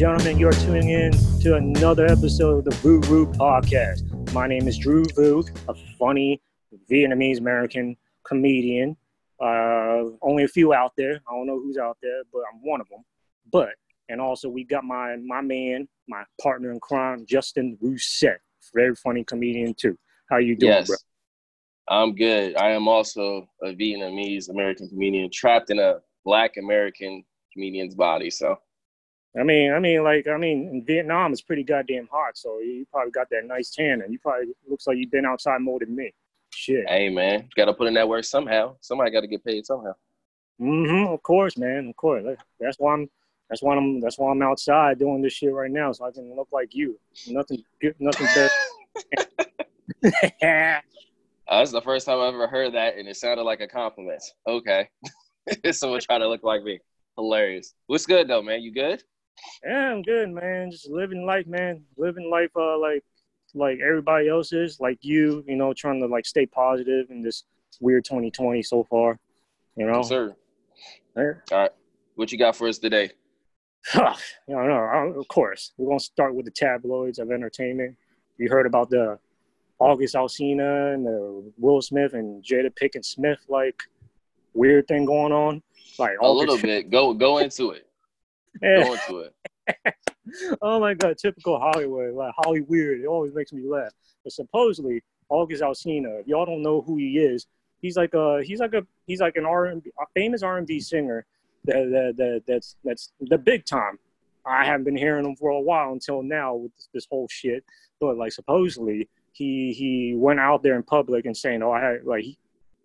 gentlemen, you're tuning in to another episode of the Vu Vu Podcast. My name is Drew Vu, a funny Vietnamese American comedian. Uh, only a few out there. I don't know who's out there, but I'm one of them. But and also we got my my man, my partner in crime, Justin Rousset, very funny comedian too. How you doing, Yes. bro? I'm good. I am also a Vietnamese American comedian trapped in a black American comedian's body. So I mean, I mean, like, I mean, in Vietnam is pretty goddamn hot, so you probably got that nice tan, and you probably looks like you've been outside more than me. Shit. hey man, gotta put in that work somehow. Somebody gotta get paid somehow. Mm-hmm. Of course, man. Of course. That's why I'm. That's why I'm. That's why I'm outside doing this shit right now, so I can look like you. Nothing. Nothing better. Uh, that's the first time I've ever heard that, and it sounded like a compliment. Okay. Someone trying to look like me. Hilarious. What's good though, man? You good? Yeah, I'm good, man. Just living life, man. Living life, uh, like, like everybody else is. Like you, you know, trying to like stay positive in this weird 2020 so far. You know. Yes, sir. Yeah. All right. What you got for us today? you know, no, of course. We're gonna start with the tabloids of entertainment. You heard about the August Alsina and the Will Smith and Jada Pinkett Smith like weird thing going on. Like A little bit. Go go into it. Yeah. Go into it. oh my god, typical Hollywood, like Holly weird. It always makes me laugh. But supposedly August Alsina, if y'all don't know who he is, he's like a he's like a he's like an R and a famous R and B singer that, that that that's that's the big time. I haven't been hearing him for a while until now with this, this whole shit. But like supposedly he he went out there in public and saying, "Oh, I had like he,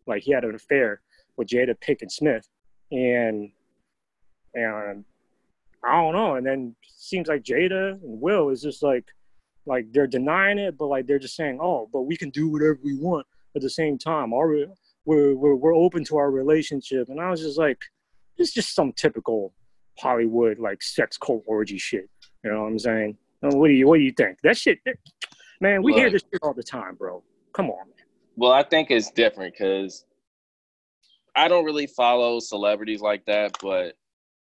like he had an affair with Jada Pinkett Smith," and and I don't know. And then seems like Jada and Will is just like like they're denying it, but like they're just saying, "Oh, but we can do whatever we want at the same time. Our we're we're we're open to our relationship." And I was just like, it's just some typical Hollywood like sex cult orgy shit." You know what I'm saying? Uh, What do you what do you think? That shit, man. We hear this shit all the time, bro. Come on, man. Well, I think it's different because I don't really follow celebrities like that, but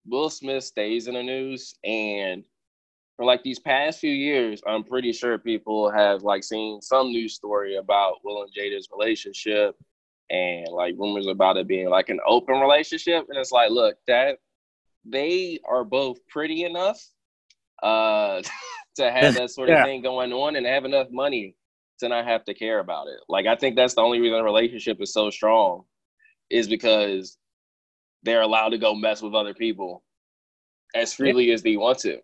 Will Smith stays in the news, and for like these past few years, I'm pretty sure people have like seen some news story about Will and Jada's relationship, and like rumors about it being like an open relationship, and it's like, look, that they are both pretty enough uh, to have that sort of Yeah. thing going on and have enough money to not have to care about it. Like I think that's the only reason the relationship is so strong is because they're allowed to go mess with other people as freely as they want to.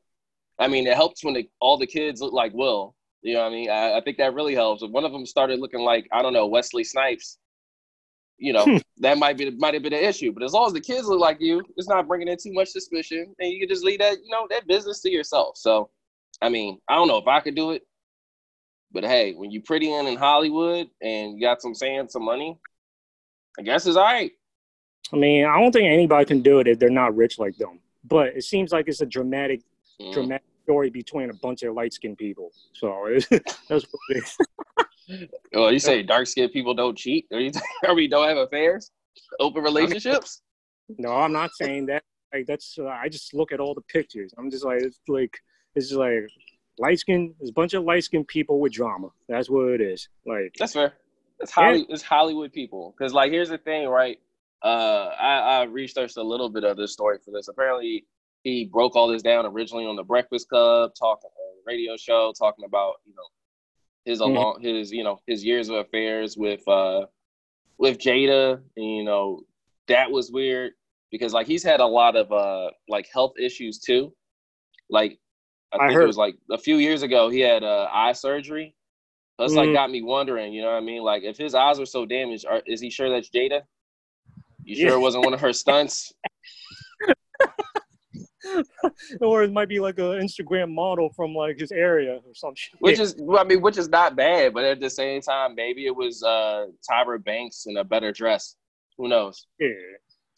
I mean, it helps when they, all the kids look like Will. You know what I mean? I, I think that really helps. If one of them started looking like I don't know Wesley Snipes, you know hmm. that might be might have been an issue. But as long as the kids look like you, it's not bringing in too much suspicion, and you can just leave that you know that business to yourself. So, I mean, I don't know if I could do it, but hey, when you pretty in in Hollywood and you got some saying some money, I guess it's all right. I mean, I don't think anybody can do it if they're not rich like them. But it seems like it's a dramatic Mm. dramatic story between a bunch of light skinned people. So that's what it is. Oh, you say dark skinned people don't cheat, or you or we don't have affairs, open relationships? No, I'm not saying that. Like that's uh, I just look at all the pictures. I'm just like it's like it's just like light skin. There's a bunch of light skinned people with drama. That's what it is. Like That's fair. It's Yeah. Holly, it's Hollywood people. Because like, here's the thing, right? Uh, I, I researched a little bit of this story for this. Apparently, he broke all this down originally on the Breakfast Club, talking on a radio show, talking about you know his Mhm. along his you know his years of affairs with uh with Jada, and you know that was weird because like he's had a lot of uh like health issues too. Like I I think heard. it was like a few years ago he had uh, eye surgery. That's like Mhm. got me wondering, you know what I mean? Like if his eyes are so damaged, are, is he sure that's Jada? You sure Yeah. it wasn't one of her stunts? or it might be like an Instagram model from like his area or some shit. Which is, I mean, which is not bad, but at the same time, maybe it was uh, Tyra Banks in a better dress. Who knows? yeah,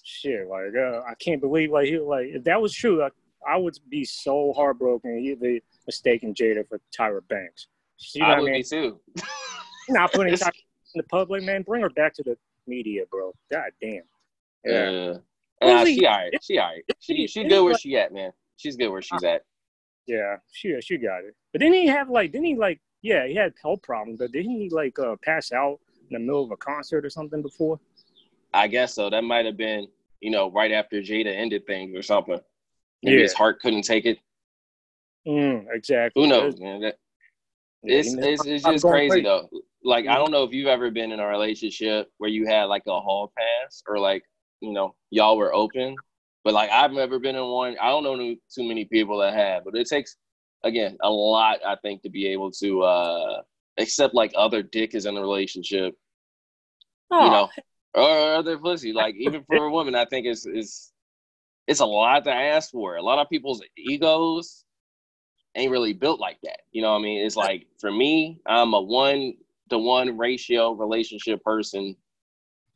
shit. Like uh, I can't believe like he like if that was true, I, I would be so heartbroken. They mistaken Jada for Tyra Banks. You know I what I would mean? be too. Not putting Tyra in the public, man. Bring her back to the media, bro. God damn. Yeah. Nah, he? she all right. She all right. She she good where she at, man. She's good where she's at. Yeah, she she got it. But didn't he have like? Didn't he like? Yeah, he had health problems, but didn't he like uh, pass out in the middle of a concert or something before? I guess so. That might have been, you know, right after Jada ended things or something. Maybe Yeah. his heart couldn't take it. Mm, exactly. Who knows, man? That, Yeah, it's, it's it's just crazy crazy. though. Like I Mhm. don't know if you've ever been in a relationship where you had like a hall pass or like you know y'all were open, but like I've never been in one. I don't know too many people that have, but it takes again a lot I think to be able to uh accept like other dick is in a relationship, Oh, you know, or other pussy. Like even for a woman, I think it's it's it's a lot to ask for. A lot of people's egos ain't really built like that. You know what I mean? It's like for me, I'm a one to one ratio relationship person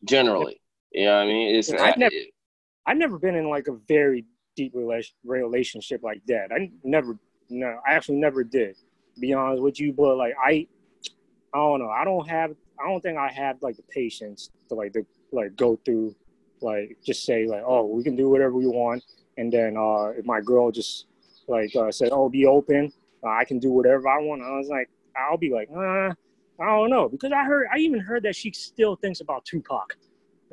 generally. You know what I mean? It's I've never- it- I've never been in like a very deep relation relationship like that. I never, no, I actually never did. To be honest with you, but like I, I don't know. I don't have. I don't think I have like the patience to like to like go through, like just say like, oh, we can do whatever we want, and then uh, if my girl just like uh, said, oh, be open, uh, I can do whatever I want. I was like, I'll be like, uh, I don't know, because I heard, I even heard that she still thinks about Tupac,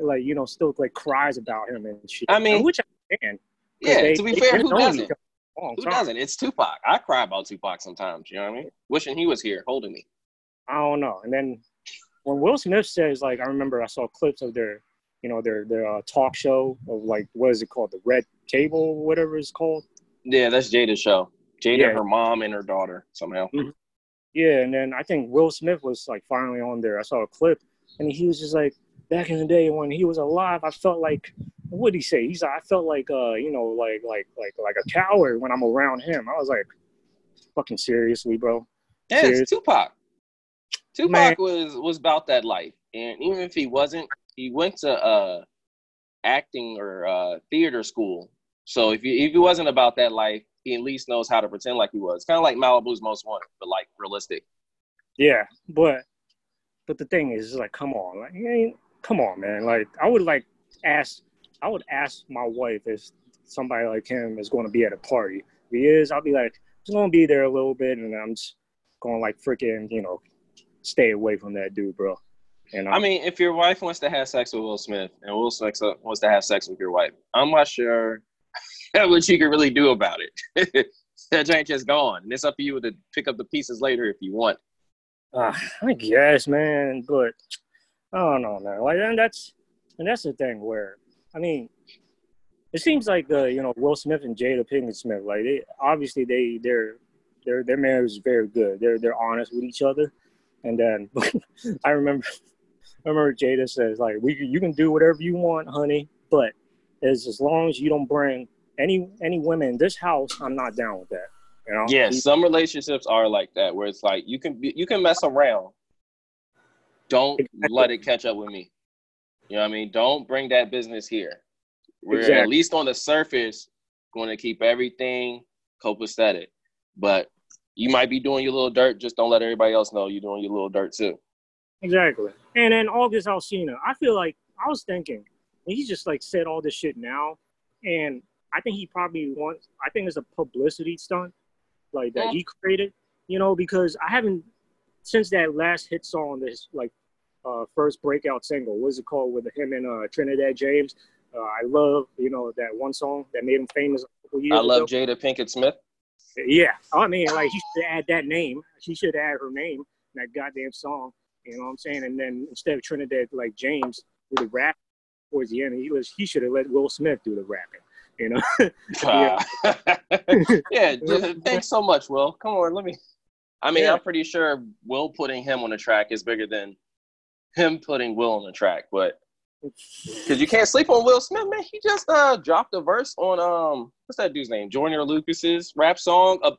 like you know, still like cries about him and shit. I mean- which I can. yeah. they- to be fair, who doesn't? each other for a long Who time. doesn't? It's Tupac. I cry about Tupac sometimes. You know what I mean? Wishing he was here holding me. I don't know. And then when Will Smith says, like, I remember I saw clips of their, you know, their their uh, talk show of like, what is it called, the Red Table, whatever it's called. Yeah, that's Jada's show. Jada, Yeah. her mom, and her daughter somehow. Yeah, and then I think Will Smith was like finally on there. I saw a clip, and he was just like, back in the day when he was alive, I felt like, what did he say? He's I felt like, uh, you know, like like like like a coward when I'm around him. I was like, fucking seriously, bro. Yeah, Serious. it's Tupac. Tupac Man. was was about that life, and even if he wasn't, he went to uh acting or uh theater school. So if he if he wasn't about that life, he at least knows how to pretend like he was. Kind of like Malibu's Most Wanted, but like realistic. Yeah, but but the thing is, is like, come on, like, you ain't- come on, man. Like, I would like ask, I would ask my wife if somebody like him is going to be at a party. If he is, I'll be like, just going to be there a little bit, and I'm just going to like freaking, you know, stay away from that dude, bro. You know, I mean, if your wife wants to have sex with Will Smith and Will Smith wants to have sex with your wife, I'm not sure what you can really do about it. that ain't just gone, and it's up to you to pick up the pieces later if you want. Uh, I guess, man, but I don't know, man. Like, and that's and that's the thing where I mean, it seems like uh, you know Will Smith and Jada Pinkett Smith, like they obviously they their their their marriage is very good. They're they're honest with each other, and then I remember I remember Jada says like we you can do whatever you want, honey, but as as long as you don't bring any any women in this house, I'm not down with that. You know? Yeah, some relationships are like that, where it's like you can you can mess around. Don't Exactly. let it catch up with me. You know what I mean? Don't bring that business here. We're at least on the surface going to keep everything copacetic, but you might be doing your little dirt. Just don't let everybody else know you're doing your little dirt too. Exactly. And then August Alsina, I feel like I was thinking he just like said all this shit now, and I think he probably wants. I think it's a publicity stunt, like that Yeah. he created. You know, because I haven't since that last hit song, this like uh, first breakout single. What is it called with him and uh, Trinidad James? Uh, I love you know that one song that made him famous. A couple years I love ago. Jada Pinkett Smith. Yeah, I mean, like he should add that name. She should add her name in that goddamn song. You know what I'm saying? And then instead of Trinidad, like James, do the rap towards the end, he was he should have let Will Smith do the rapping. You know? Yeah. yeah. Thanks so much, Will. Come on, let me. I mean, Yeah. I'm pretty sure Will putting him on the track is bigger than him putting Will on the track, but because you can't sleep on Will Smith, man. He just uh dropped a verse on um what's that dude's name? Joyner Lucas's rap song. Uh,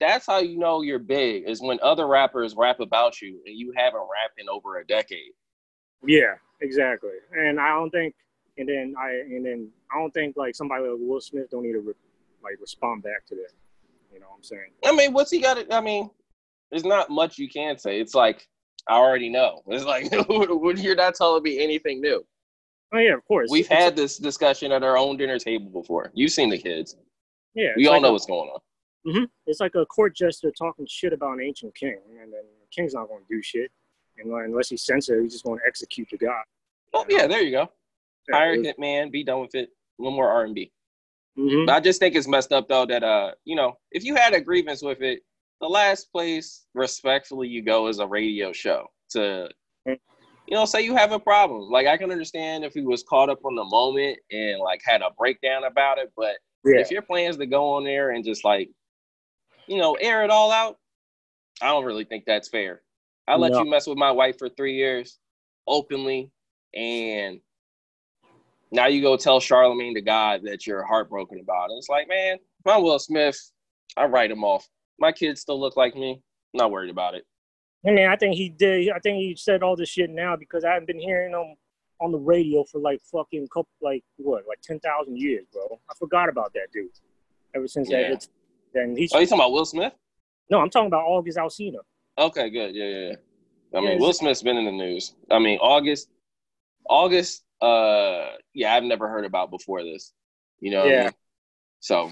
that's how you know you're big is when other rappers rap about you and you haven't rapped in over a decade. yeah, exactly. And I don't think, and then I and then I don't think like somebody like Will Smith don't need to re- like respond back to that. You know what I'm saying? I mean, what's he got? to I mean, there's not much you can say. It's like I already know. It's like would you're not telling me anything new. Oh yeah, of course. We've It's- had this discussion at our own dinner table before. You've seen the kids. yeah. We all like know a- what's going on. Mm-hmm. It's like a court jester talking shit about an ancient king, and then the king's not going to do shit, and unless he's censored, he's just going to execute the guy. Oh yeah, there you go. Hire a hitman, be done with it. A little more R and B. Mm-hmm. I just think it's messed up though that uh, you know, if you had a grievance with it, the last place respectfully you go is a radio show to you know, say you have a problem. Like I can understand if he was caught up on the moment and like had a breakdown about it, but Yeah. if your plans to go on there and just like, you know, air it all out, I don't really think that's fair. I let No. you mess with my wife for three years openly, and now you go tell Charlamagne tha God that you're heartbroken about it. It's like, man, I'm Will Smith, I write him off. My kids still look like me. I'm not worried about it. I mean, I think he did. I think he said all this shit now because I haven't been hearing him on the radio for like fucking couple, like what, like ten thousand years, bro. I forgot about that dude. Ever since Yeah. that, then he's Oh, you talking about Will Smith? no. I'm talking about August Alsina. Okay, good. Yeah, yeah. yeah. I Yeah, mean, Will Smith's been in the news. I mean, August, August. Uh, yeah, I've never heard about before this. You know. what I Yeah. mean? So,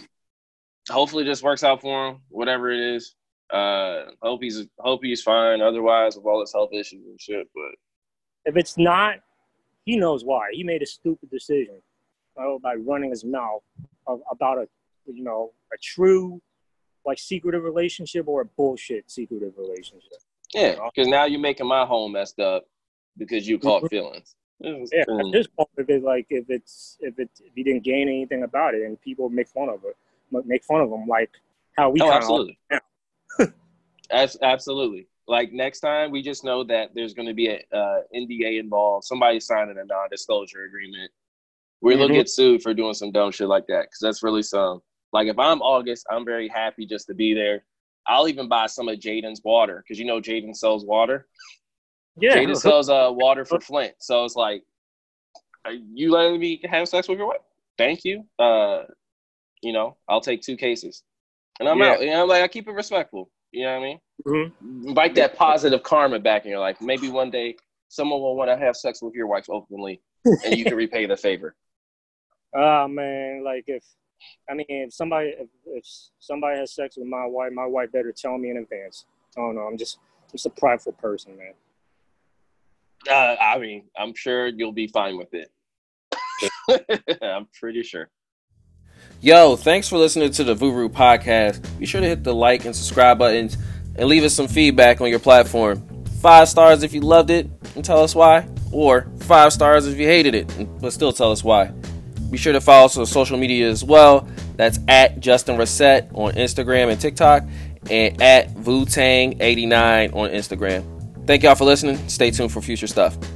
hopefully, this works out for him. Whatever it is. Uh, hope he's hope he's fine. Otherwise, with all his health issues and shit. But If it's not, he knows why. He made a stupid decision uh, by running his mouth of, about a, you know, a true, like secretive relationship or a bullshit secretive relationship. yeah, because now you're making my home messed up because you caught Mhm. feelings. Yeah, at this point, if it like if it's if it if he didn't gain anything about it, and people make fun of it, make fun of them, like how we oh, absolutely. As, absolutely. Like next time, we just know that there's going to be a uh, NDA involved. Somebody signing a non-disclosure agreement. We're gonna Mhm. get sued for doing some dumb shit like that because that's really some. Like if I'm August, I'm very happy just to be there. I'll even buy some of Jaden's water because you know Jaden sells water. yeah, Jaden sells uh water for Flint, so it's like, are you letting me have sex with your wife? Thank you. Uh, you know, I'll take two cases, and I'm Yeah. out. You know, like I keep it respectful. You know what I mean? Mhm. invite that positive karma back in your life. Maybe one day someone will want to have sex with your wife openly, and you can repay the favor. Ah man, like if I mean if somebody if, if somebody has sex with my wife, my wife better tell me in advance. I don't know. I'm just I'm just a prideful person, man. Uh, I mean, I'm sure you'll be fine with it. I'm pretty sure. Yo, thanks for listening to the Vuru podcast. Be sure to hit the like and subscribe buttons and leave us some feedback on your platform. Five stars if you loved it and tell us why, or five stars if you hated it but still tell us why. Be sure to follow us on social media as well. That's at Justin Rousset on Instagram and TikTok, and at VuTang89 on Instagram. Thank y'all for listening. Stay tuned for future stuff.